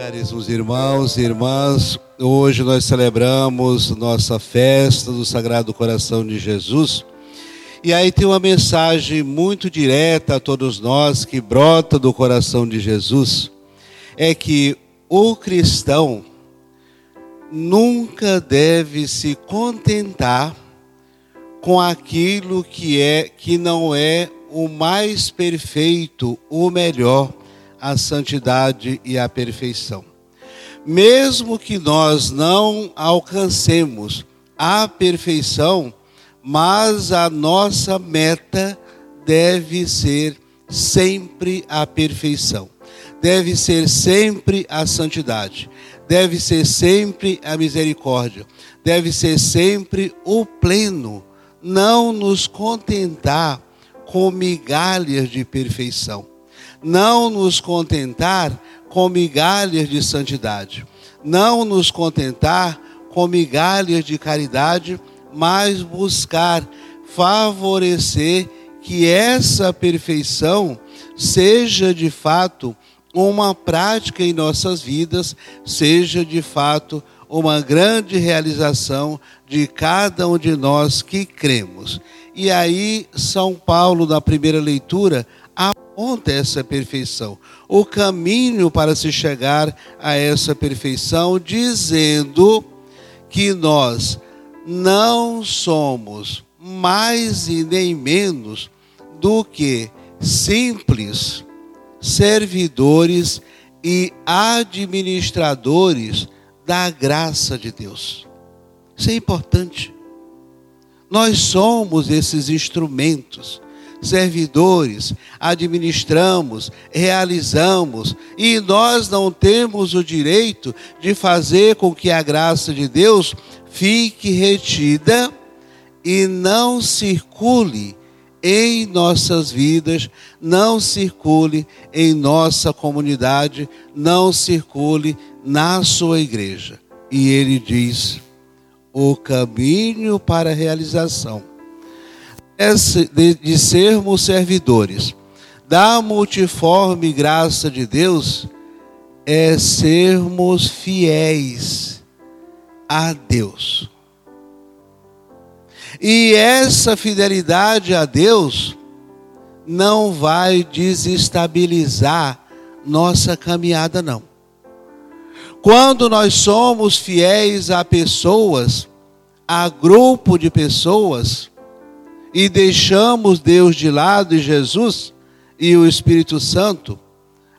Caríssimos irmãos e irmãs, hoje nós celebramos nossa festa do Sagrado Coração de Jesus. E aí tem uma mensagem muito direta a todos nós que brota do coração de Jesus, é que o cristão nunca deve se contentar com aquilo que é que não é o mais perfeito, o melhor a santidade e a perfeição. Mesmo que nós não alcancemos a perfeição, mas a nossa meta deve ser sempre a perfeição, deve ser sempre a santidade, deve ser sempre a misericórdia, deve ser sempre o pleno, não nos contentar com migalhas de perfeição não nos contentar com migalhas de santidade, não nos contentar com migalhas de caridade, mas buscar favorecer que essa perfeição seja de fato uma prática em nossas vidas, seja de fato uma grande realização de cada um de nós que cremos. E aí, São Paulo, na primeira leitura, aponta essa perfeição, o caminho para se chegar a essa perfeição, dizendo que nós não somos mais e nem menos do que simples servidores e administradores da graça de Deus. Isso é importante. Nós somos esses instrumentos servidores, administramos, realizamos, e nós não temos o direito de fazer com que a graça de Deus fique retida e não circule em nossas vidas, não circule em nossa comunidade, não circule na sua igreja. E ele diz: o caminho para a realização de, de sermos servidores da multiforme graça de Deus é sermos fiéis a Deus. E essa fidelidade a Deus não vai desestabilizar nossa caminhada, não. Quando nós somos fiéis a pessoas, a grupo de pessoas, e deixamos Deus de lado e Jesus e o Espírito Santo,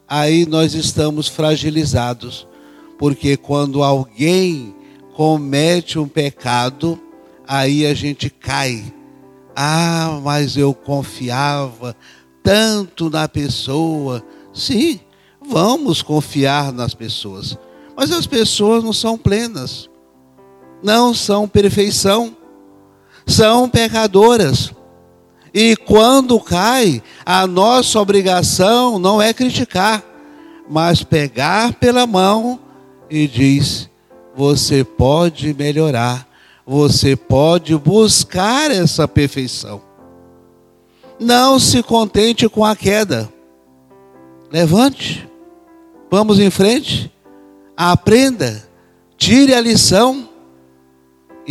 aí nós estamos fragilizados. Porque quando alguém comete um pecado, aí a gente cai. Ah, mas eu confiava tanto na pessoa. Sim, vamos confiar nas pessoas. Mas as pessoas não são plenas, não são perfeição são pecadoras. E quando cai, a nossa obrigação não é criticar, mas pegar pela mão e diz: você pode melhorar, você pode buscar essa perfeição. Não se contente com a queda. Levante, vamos em frente, aprenda, tire a lição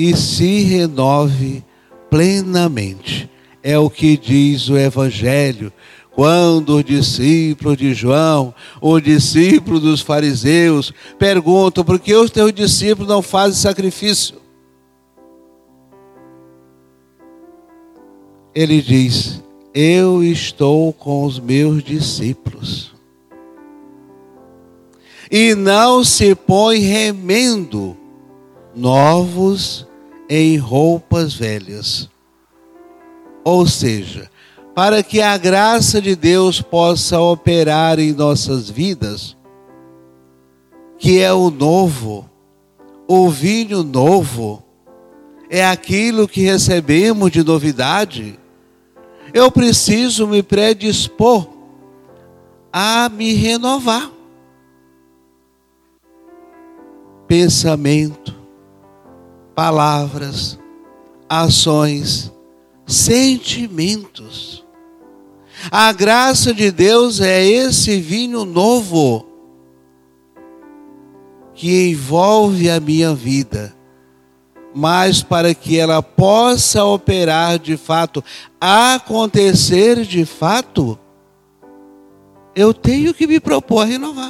e se renove plenamente. É o que diz o Evangelho. Quando os discípulos de João, os discípulos dos fariseus, perguntam por que os teus discípulos não fazem sacrifício. Ele diz: Eu estou com os meus discípulos. E não se põe remendo novos em roupas velhas. Ou seja, para que a graça de Deus possa operar em nossas vidas, que é o novo, o vinho novo, é aquilo que recebemos de novidade, eu preciso me predispor a me renovar. Pensamento, palavras, ações, sentimentos. A graça de Deus é esse vinho novo. que envolve a minha vida, mas para que ela possa operar de fato, acontecer de fato, eu tenho que me propor a renovar.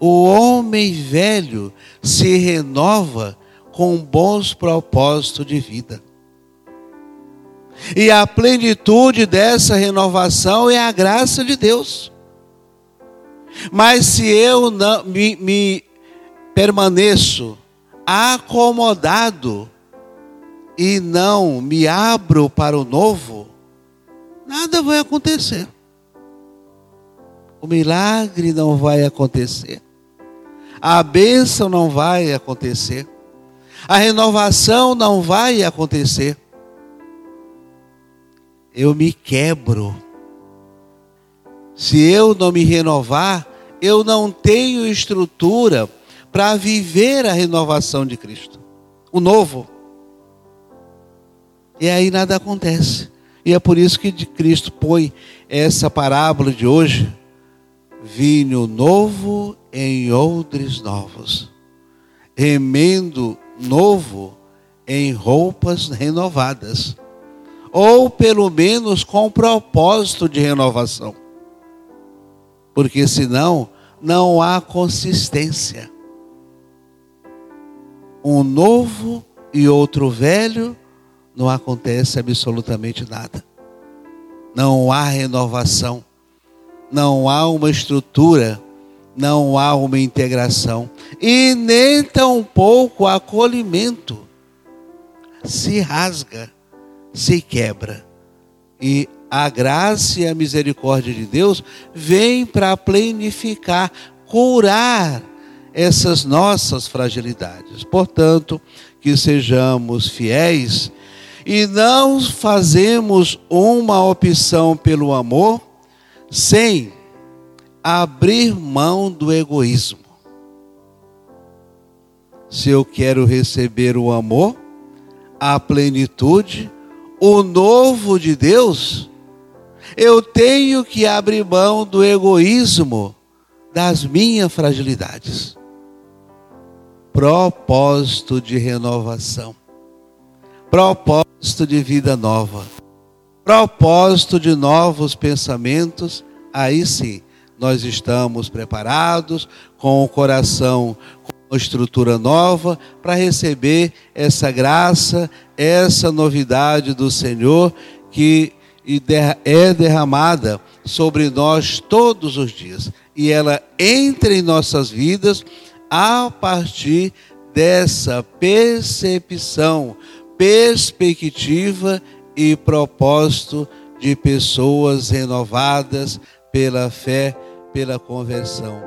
O homem velho se renova com bons propósitos de vida. E a plenitude dessa renovação é a graça de Deus. Mas se eu não me, me permaneço acomodado e não me abro para o novo, nada vai acontecer. O milagre não vai acontecer. A bênção não vai acontecer. A renovação não vai acontecer. Eu me quebro. Se eu não me renovar, eu não tenho estrutura para viver a renovação de Cristo, o novo. E aí nada acontece. E é por isso que Cristo põe essa parábola de hoje: vinho novo em odres novos, remendo novo em roupas renovadas, ou pelo menos com propósito de renovação, porque senão não há consistência. Um novo e outro velho, não acontece absolutamente nada. Não há renovação, não há uma estrutura não há uma integração e nem tampouco acolhimento. Se rasga, se quebra. E a graça e a misericórdia de Deus vem para plenificar, curar essas nossas fragilidades. Portanto, que sejamos fiéis e não fazemos uma opção pelo amor sem abrir mão do egoísmo. Se eu quero receber o amor, a plenitude, o novo de Deus, eu tenho que abrir mão do egoísmo, das minhas fragilidades. Propósito de renovação, propósito de vida nova, propósito de novos pensamentos, aí sim nós estamos preparados, com o coração, com uma estrutura nova, para receber essa graça, essa novidade do Senhor que é derramada sobre nós todos os dias. E ela entra em nossas vidas a partir dessa percepção, perspectiva e propósito de pessoas renovadas pela fé pela conversão.